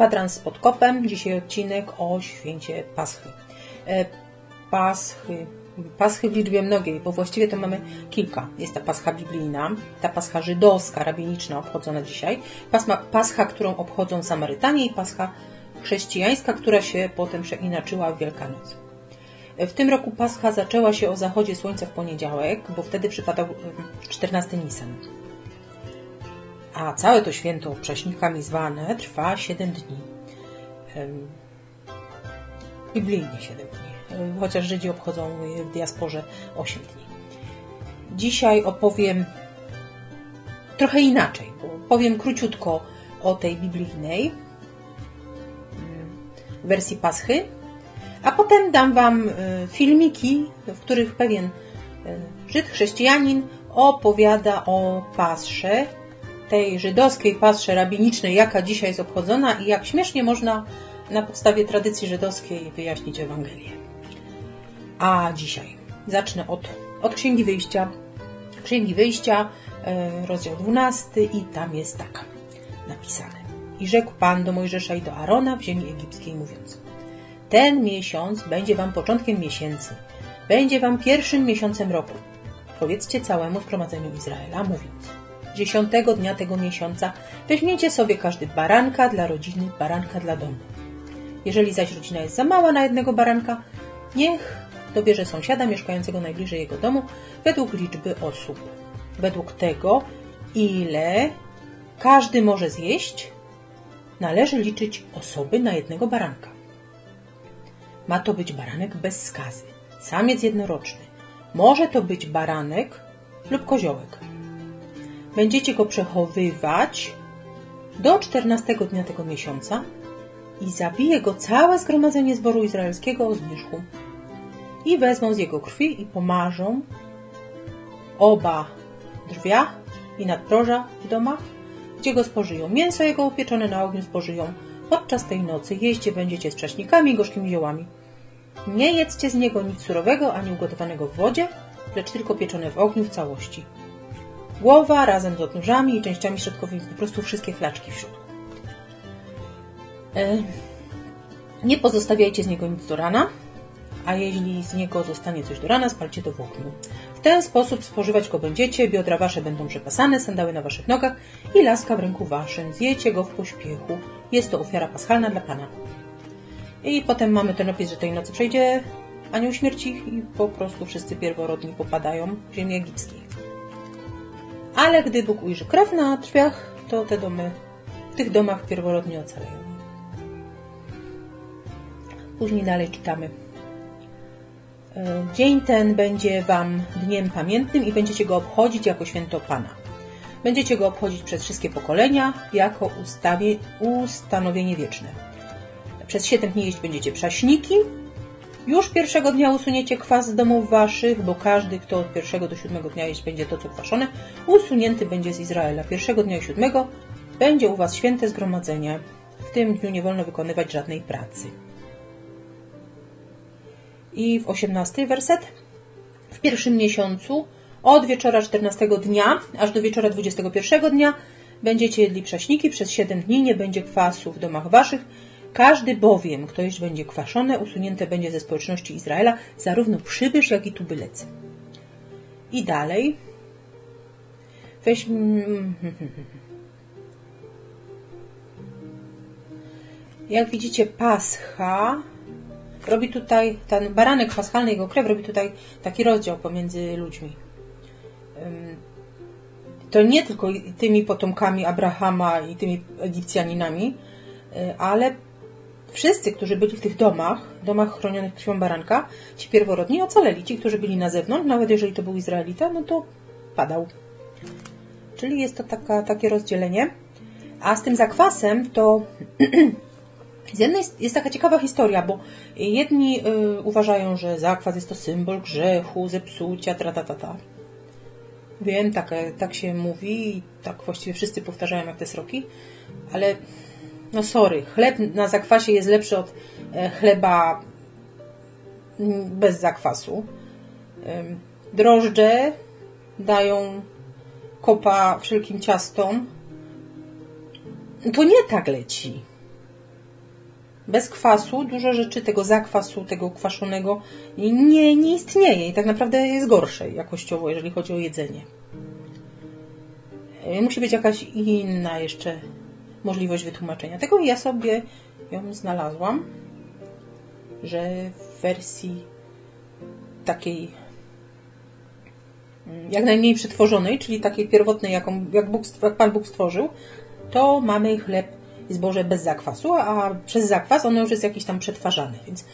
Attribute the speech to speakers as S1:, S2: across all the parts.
S1: Kwadrans z podkopem. Dzisiaj odcinek o święcie Paschy. E, Paschy. Paschy w liczbie mnogiej, bo właściwie to mamy kilka. Jest ta pascha biblijna, ta pascha żydowska, rabiniczna, obchodzona dzisiaj, pasma, pascha, którą obchodzą Samarytanie i pascha chrześcijańska, która się potem przeinaczyła w Wielkanoc. W tym roku pascha zaczęła się o zachodzie słońca w poniedziałek, bo wtedy przypadał 14 Nisan. A całe to święto prześnikami zwane trwa 7 dni. Biblijnie 7 dni, chociaż Żydzi obchodzą w diasporze 8 dni. Dzisiaj opowiem trochę inaczej, bo powiem króciutko o tej biblijnej wersji Paschy, a potem dam Wam e, filmiki, w których pewien e, Żyd, chrześcijanin opowiada o pasrze, tej żydowskiej pasrze rabinicznej, jaka dzisiaj jest obchodzona i jak śmiesznie można na podstawie tradycji żydowskiej wyjaśnić Ewangelię. A dzisiaj zacznę od, od Księgi Wyjścia. Księgi Wyjścia, e, rozdział 12 i tam jest tak napisane. I rzekł Pan do Mojżesza i do Arona w ziemi egipskiej, mówiąc: Ten miesiąc będzie wam początkiem miesięcy, będzie wam pierwszym miesiącem roku. Powiedzcie całemu zgromadzeniu Izraela, mówiąc: Dziesiątego dnia tego miesiąca weźmiecie sobie każdy baranka dla rodziny, baranka dla domu. Jeżeli zaś rodzina jest za mała na jednego baranka, niech dobierze sąsiada mieszkającego najbliżej jego domu według liczby osób. Według tego, ile każdy może zjeść, należy liczyć osoby na jednego baranka. Ma to być baranek bez skazy, samiec jednoroczny. Może to być baranek lub koziołek. Będziecie go przechowywać do 14 dnia tego miesiąca i zabije go całe zgromadzenie zboru izraelskiego o zmierzchu. I wezmą z jego krwi i pomarzą oba drzwiach i nadproża w domach gdzie go spożyją. Mięso jego upieczone na ogniu spożyją. Podczas tej nocy jeździe będziecie z prześnikami i gorzkimi ziołami. Nie jedzcie z niego nic surowego ani ugotowanego w wodzie, lecz tylko pieczone w ogniu w całości. Głowa razem z odnóżami i częściami środkowymi, po prostu wszystkie flaczki w środku. E, nie pozostawiajcie z niego nic do rana, a jeśli z niego zostanie coś do rana, spalcie to w ogniu. W ten sposób spożywać go będziecie, biodra wasze będą przepasane, sandały na waszych nogach i laska w ręku waszym. Zjecie go w pośpiechu. Jest to ofiara paschalna dla Pana. I potem mamy ten opis, że tej nocy przejdzie anioł śmierci i po prostu wszyscy pierworodni popadają w ziemię egipskiej. Ale gdy Bóg ujrzy krew na drzwiach, to te domy, w tych domach pierworodni ocaleją. Później dalej czytamy. E, dzień ten będzie Wam dniem pamiętnym i będziecie go obchodzić jako święto Pana. Będziecie go obchodzić przez wszystkie pokolenia jako ustawie, ustanowienie wieczne. Przez siedem dni jeść będziecie prześniki. Już pierwszego dnia usuniecie kwas z domów waszych, bo każdy, kto od pierwszego do siódmego dnia jeść będzie to, co kwaszone, usunięty będzie z Izraela. Pierwszego dnia i siódmego będzie u was święte zgromadzenie. W tym dniu nie wolno wykonywać żadnej pracy i w 18 werset. W pierwszym miesiącu od wieczora 14 dnia aż do wieczora 21 dnia będziecie jedli prześniki, przez 7 dni nie będzie kwasu w domach waszych. Każdy bowiem, kto jeść będzie kwaszone, usunięte będzie ze społeczności Izraela, zarówno przybysz, jak i tubylec. I dalej. Weź... Jak widzicie, Pascha robi tutaj, ten baranek paschalny, jego krew robi tutaj taki rozdział pomiędzy ludźmi. To nie tylko tymi potomkami Abrahama i tymi Egipcjaninami, y, ale wszyscy, którzy byli w tych domach, domach chronionych krwią baranka, ci pierworodni ocaleli. Ci, którzy byli na zewnątrz, nawet jeżeli to był Izraelita, no to padał. Czyli jest to taka, takie rozdzielenie. A z tym zakwasem to Z jednej jest taka ciekawa historia, bo jedni y, uważają, że zakwas jest to symbol grzechu, zepsucia, tratatata. Wiem, tak, tak się mówi tak właściwie wszyscy powtarzają jak te sroki, ale no sorry, chleb na zakwasie jest lepszy od e, chleba mm, bez zakwasu. Drożdże dają kopa wszelkim ciastom. To nie tak leci. Bez kwasu dużo rzeczy tego zakwasu, tego kwaszonego nie, nie istnieje i tak naprawdę jest gorsze jakościowo, jeżeli chodzi o jedzenie. E, musi być jakaś inna jeszcze możliwość wytłumaczenia. Tego i ja sobie ją znalazłam, że w wersji takiej mm, jak najmniej przetworzonej, czyli takiej pierwotnej, jaką, jak, Bóg, jak Pan Bóg stworzył, to mamy chleb i zboże bez zakwasu, a przez zakwas ono już jest jakiś tam przetwarzane, więc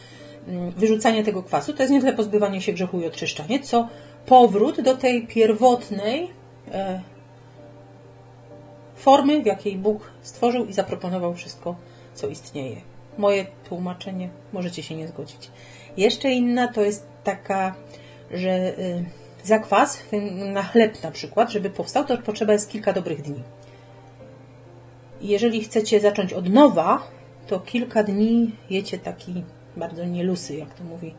S1: mm, wyrzucanie tego kwasu to jest nie tyle pozbywanie się grzechu i oczyszczanie, co powrót do tej pierwotnej e, formy, w jakiej Bóg stworzył i zaproponował wszystko, co istnieje. Moje tłumaczenie, możecie się nie zgodzić. Jeszcze inna to jest taka, że y, zakwas na chleb na przykład, żeby powstał, to potrzeba jest kilka dobrych dni. Jeżeli chcecie zacząć od nowa, to kilka dni jecie taki bardzo nielusy, jak to mówi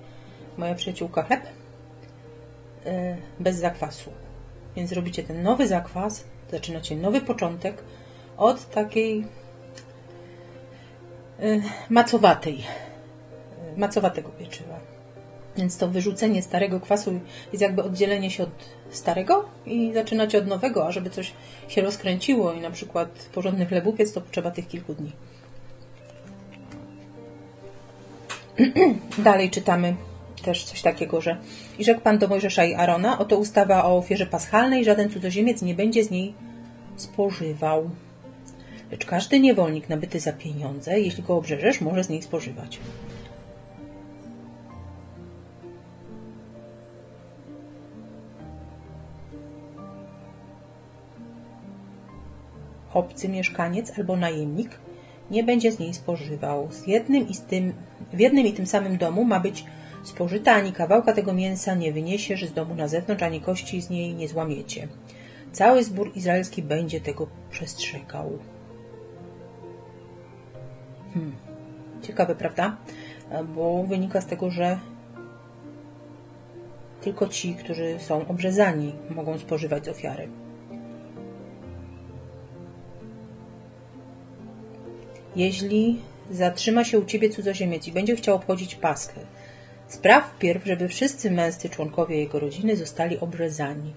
S1: moja przyjaciółka chleb, y, bez zakwasu. Więc robicie ten nowy zakwas, zaczynacie nowy początek od takiej y, macowatej, y, macowatego pieczywa. Więc to wyrzucenie starego kwasu jest jakby oddzielenie się od starego i zaczynacie od nowego, a żeby coś się rozkręciło i na przykład porządny chlebupiec, to potrzeba tych kilku dni. Dalej czytamy też coś takiego, że i rzekł Pan do Mojżesza i Arona, oto ustawa o ofierze paschalnej, żaden cudzoziemiec nie będzie z niej spożywał. Lecz każdy niewolnik nabyty za pieniądze, jeśli go obrzeżesz, może z niej spożywać. Obcy mieszkaniec albo najemnik nie będzie z niej spożywał. Z jednym i z tym, w jednym i tym samym domu ma być spożyta, ani kawałka tego mięsa nie wyniesiesz z domu na zewnątrz, ani kości z niej nie złamiecie. Cały zbór izraelski będzie tego przestrzegał. Hmm. Ciekawe, prawda? Bo wynika z tego, że tylko ci, którzy są obrzezani, mogą spożywać z ofiary. Jeśli zatrzyma się u ciebie cudzoziemiec i będzie chciał obchodzić Paschę, spraw wpierw, żeby wszyscy męscy członkowie jego rodziny zostali obrzezani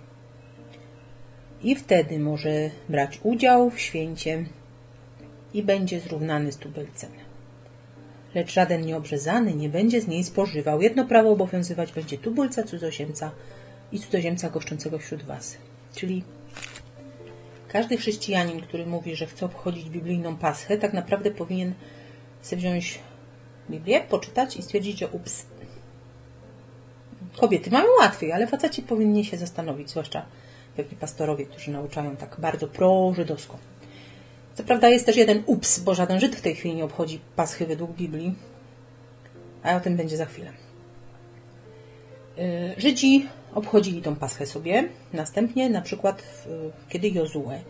S1: i wtedy może brać udział w święcie i będzie zrównany z tubylcem. Lecz żaden nieobrzezany nie będzie z niej spożywał. Jedno prawo obowiązywać będzie tubylca, cudzoziemca i cudzoziemca goszczącego wśród was. Czyli każdy chrześcijanin, który mówi, że chce obchodzić biblijną paschę, tak naprawdę powinien sobie wziąć Biblię, poczytać i stwierdzić, że ups. Kobiety mają łatwiej, ale faceci powinni się zastanowić, zwłaszcza pewni pastorowie, którzy nauczają tak bardzo pro-żydowsko. Co prawda jest też jeden ups, bo żaden Żyd w tej chwili nie obchodzi Paschy według Biblii, a o tym będzie za chwilę. Y, Żydzi obchodzili tą Paschę sobie, następnie na przykład kiedy Jozue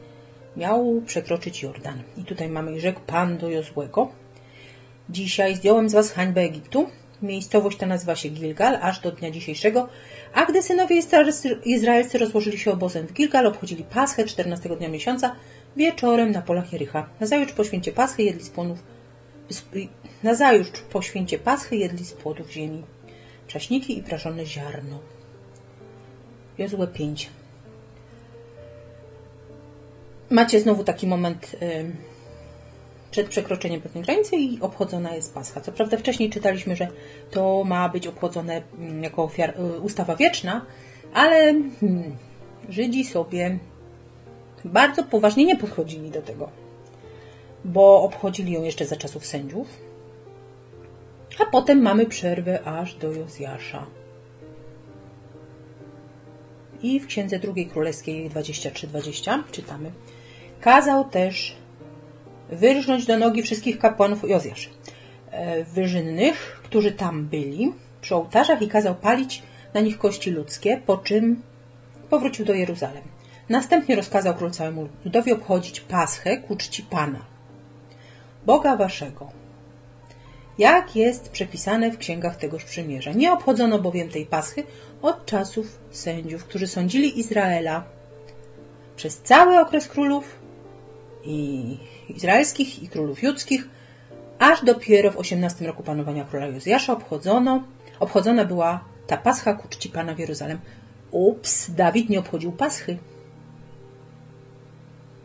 S1: miał przekroczyć Jordan. I tutaj mamy, rzekł Pan do Jozłego, dzisiaj zdjąłem z was hańbę Egiptu, Miejscowość ta nazywa się Gilgal, aż do dnia dzisiejszego, a gdy synowie izraelscy rozłożyli się obozem w Gilgal, obchodzili Paschę 14 dnia miesiąca wieczorem na polach Jericha. Nazajutrz po święcie Paschy jedli z płonów Nazajutrz po święcie Paschy jedli z płodów ziemi czaśniki i prażone ziarno. Jozue 5. Macie znowu taki moment przed przekroczeniem pewnej granicy i obchodzona jest Pascha. Co prawda wcześniej czytaliśmy, że to ma być obchodzone mm, jako ofiar, y, ustawa wieczna, ale hmm, Żydzi sobie bardzo poważnie nie podchodzili do tego, bo obchodzili ją jeszcze za czasów sędziów, a potem mamy przerwę aż do Jozjasza. I w Księdze drugiej Królewskiej 23-20 czytamy Kazał też wyrżnąć do nogi wszystkich kapłanów Jozjasz, e, wyżynnych, którzy tam byli przy ołtarzach i kazał palić na nich kości ludzkie, po czym powrócił do Jeruzalem. Następnie rozkazał król całemu ludowi obchodzić Paschę ku czci Pana, Boga waszego, jak jest przepisane w księgach tegoż przymierza. Nie obchodzono bowiem tej Paschy od czasów sędziów, którzy sądzili Izraela przez cały okres królów i izraelskich i królów judzkich, aż dopiero w 18 roku panowania króla Jozjasza obchodzono, obchodzona była ta pascha ku czci Pana w Jeruzalem. Ups, Dawid nie obchodził paschy.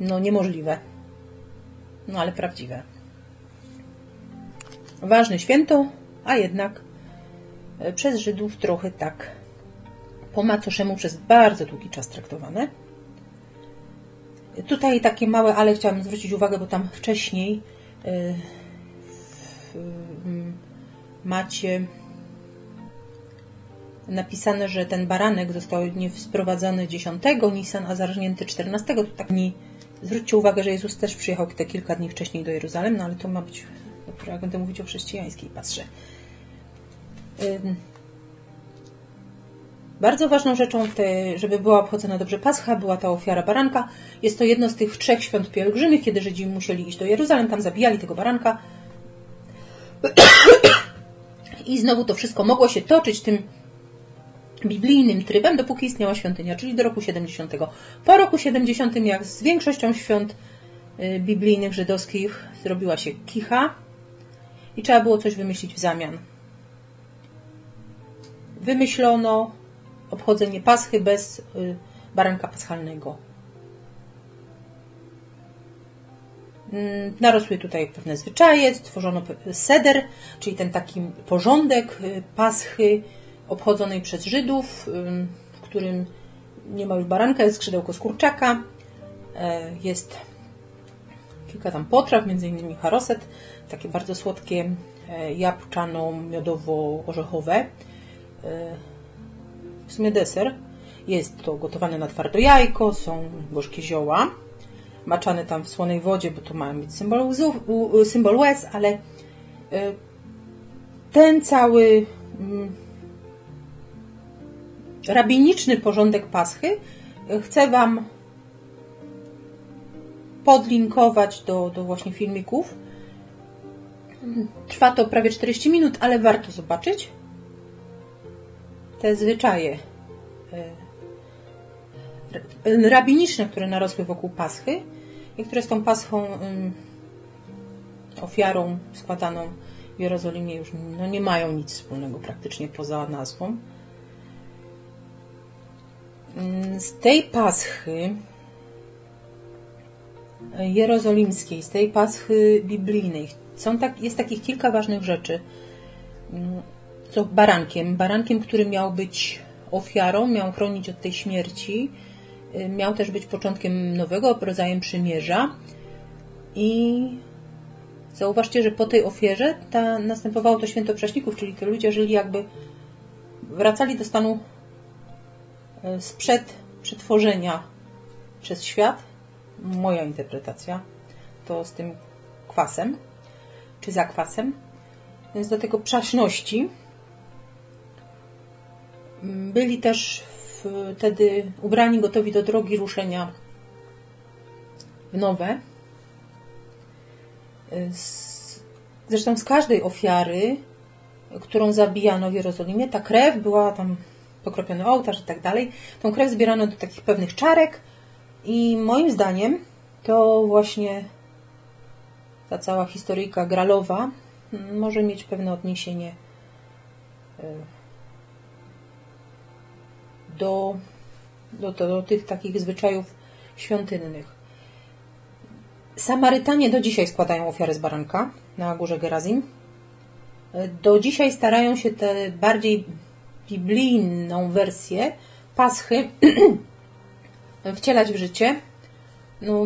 S1: No niemożliwe. No ale prawdziwe. Ważne święto, a jednak e, przez Żydów trochę tak po macoszemu przez bardzo długi czas traktowane. Tutaj takie małe, ale chciałabym zwrócić uwagę, bo tam wcześniej e, macie napisane, że ten baranek został nie sprowadzony 10 Nisan, a zarżnięty 14. To tak. Zwróćcie uwagę, że Jezus też przyjechał te kilka dni wcześniej do Jeruzalem, no ale to ma być, jak będę mówić o chrześcijańskiej patrzę. Bardzo ważną rzeczą, te, żeby była obchodzona dobrze Pascha, była ta ofiara baranka. Jest to jedno z tych trzech świąt pielgrzymych, kiedy Żydzi musieli iść do Jeruzalem, tam zabijali tego baranka. I znowu to wszystko mogło się toczyć tym biblijnym trybem, dopóki istniała świątynia, czyli do roku 70. Po roku 70, jak z większością świąt y, biblijnych żydowskich, zrobiła się kicha i trzeba było coś wymyślić w zamian. Wymyślono obchodzenie Paschy bez y, baranka paschalnego. Mm, narosły tutaj pewne zwyczaje, stworzono seder, czyli ten taki porządek y, Paschy obchodzonej przez Żydów, w którym nie ma już baranka, jest skrzydełko z kurczaka, e, jest kilka tam potraw, innymi haroset, takie bardzo słodkie e, jabłczano-miodowo-orzechowe. W sumie deser. Jest to gotowane na twardo jajko, są gorzkie zioła, maczane tam w słonej wodzie, bo to ma być symbol, symbol łez, ale ten cały mm, rabiniczny porządek Paschy chcę Wam podlinkować do, do właśnie filmików. Trwa to prawie 40 minut, ale warto zobaczyć te zwyczaje e, rabiniczne, które narosły wokół Paschy i które z tą Paschą ofiarą składaną w Jerozolimie już no, nie mają nic wspólnego praktycznie poza nazwą. Mm, z tej paschy jerozolimskiej, z tej paschy biblijnej, są tak, jest takich kilka ważnych rzeczy. Co barankiem, barankiem, który miał być ofiarą, miał chronić od tej śmierci, y, miał też być początkiem nowego rodzaju przymierza. I zauważcie, że po tej ofierze ta, następowało to święto prześników, czyli te ludzie żyli jakby wracali do stanu E, sprzed przetworzenia przez świat, moja interpretacja, to z tym kwasem, czy zakwasem, więc do tego przaśności byli też wtedy ubrani, gotowi do drogi ruszenia w nowe. Zresztą z każdej ofiary, którą zabijano w Jerozolimie, ta krew była tam pokropiony ołtarz i tak dalej. Tą krew zbierano do takich pewnych czarek i moim zdaniem to właśnie ta cała historyjka gralowa może mieć pewne odniesienie e, do, do, do, tych takich zwyczajów świątynnych. Samarytanie do dzisiaj składają ofiary z baranka na górze Gerazim. Do dzisiaj starają się te bardziej biblijną wersję Paschy wcielać w życie. No,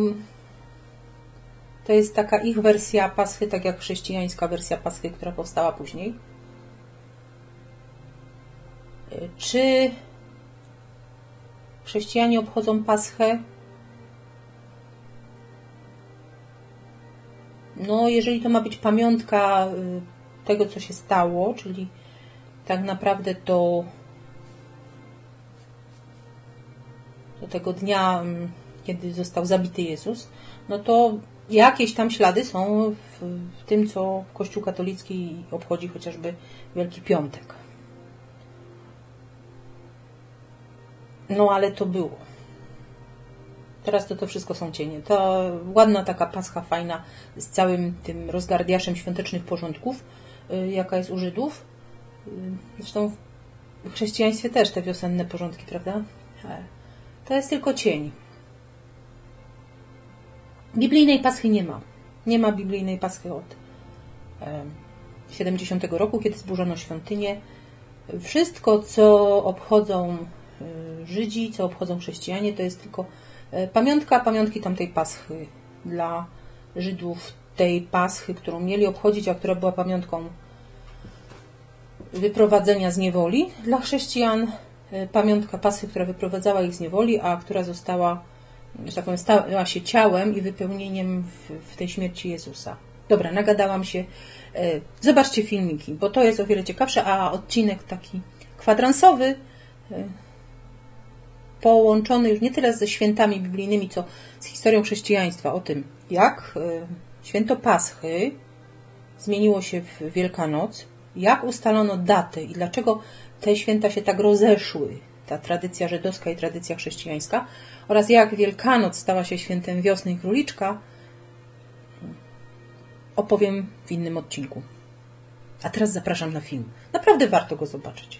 S1: to jest taka ich wersja Paschy, tak jak chrześcijańska wersja Paschy, która powstała później. Czy chrześcijanie obchodzą Paschę? No, jeżeli to ma być pamiątka y, tego, co się stało, czyli tak naprawdę do, do tego dnia, mm, kiedy został zabity Jezus, no to jakieś tam ślady są w, w tym, co Kościół katolicki obchodzi chociażby Wielki Piątek. No ale to było. Teraz to to wszystko są cienie. To ładna taka pascha fajna z całym tym rozgardiaszem świątecznych porządków, y, jaka jest u Żydów. Y, zresztą w chrześcijaństwie też te wiosenne porządki, prawda? E, to jest tylko cień. Biblijnej paschy nie ma. Nie ma biblijnej paschy od 70 roku, kiedy zburzono świątynię. Wszystko, co obchodzą Żydzi, co obchodzą chrześcijanie, to jest tylko e, pamiątka pamiątki tamtej paschy dla Żydów, tej paschy, którą mieli obchodzić, a która była pamiątką wyprowadzenia z niewoli. Dla chrześcijan e, pamiątka paschy, która wyprowadzała ich z niewoli, a która została, że tak powiem, stała się ciałem i wypełnieniem w, w tej śmierci Jezusa. Dobra, nagadałam się. Zobaczcie filmiki, bo to jest o wiele ciekawsze, a odcinek taki kwadransowy, połączony już nie tyle ze świętami biblijnymi, co z historią chrześcijaństwa, o tym, jak e, święto Paschy zmieniło się w Wielkanoc, jak ustalono daty i dlaczego te święta się tak rozeszły, ta tradycja żydowska i tradycja chrześcijańska, oraz jak Wielkanoc stała się świętem wiosny i króliczka, opowiem w innym odcinku. A teraz zapraszam na film. Naprawdę warto go zobaczyć.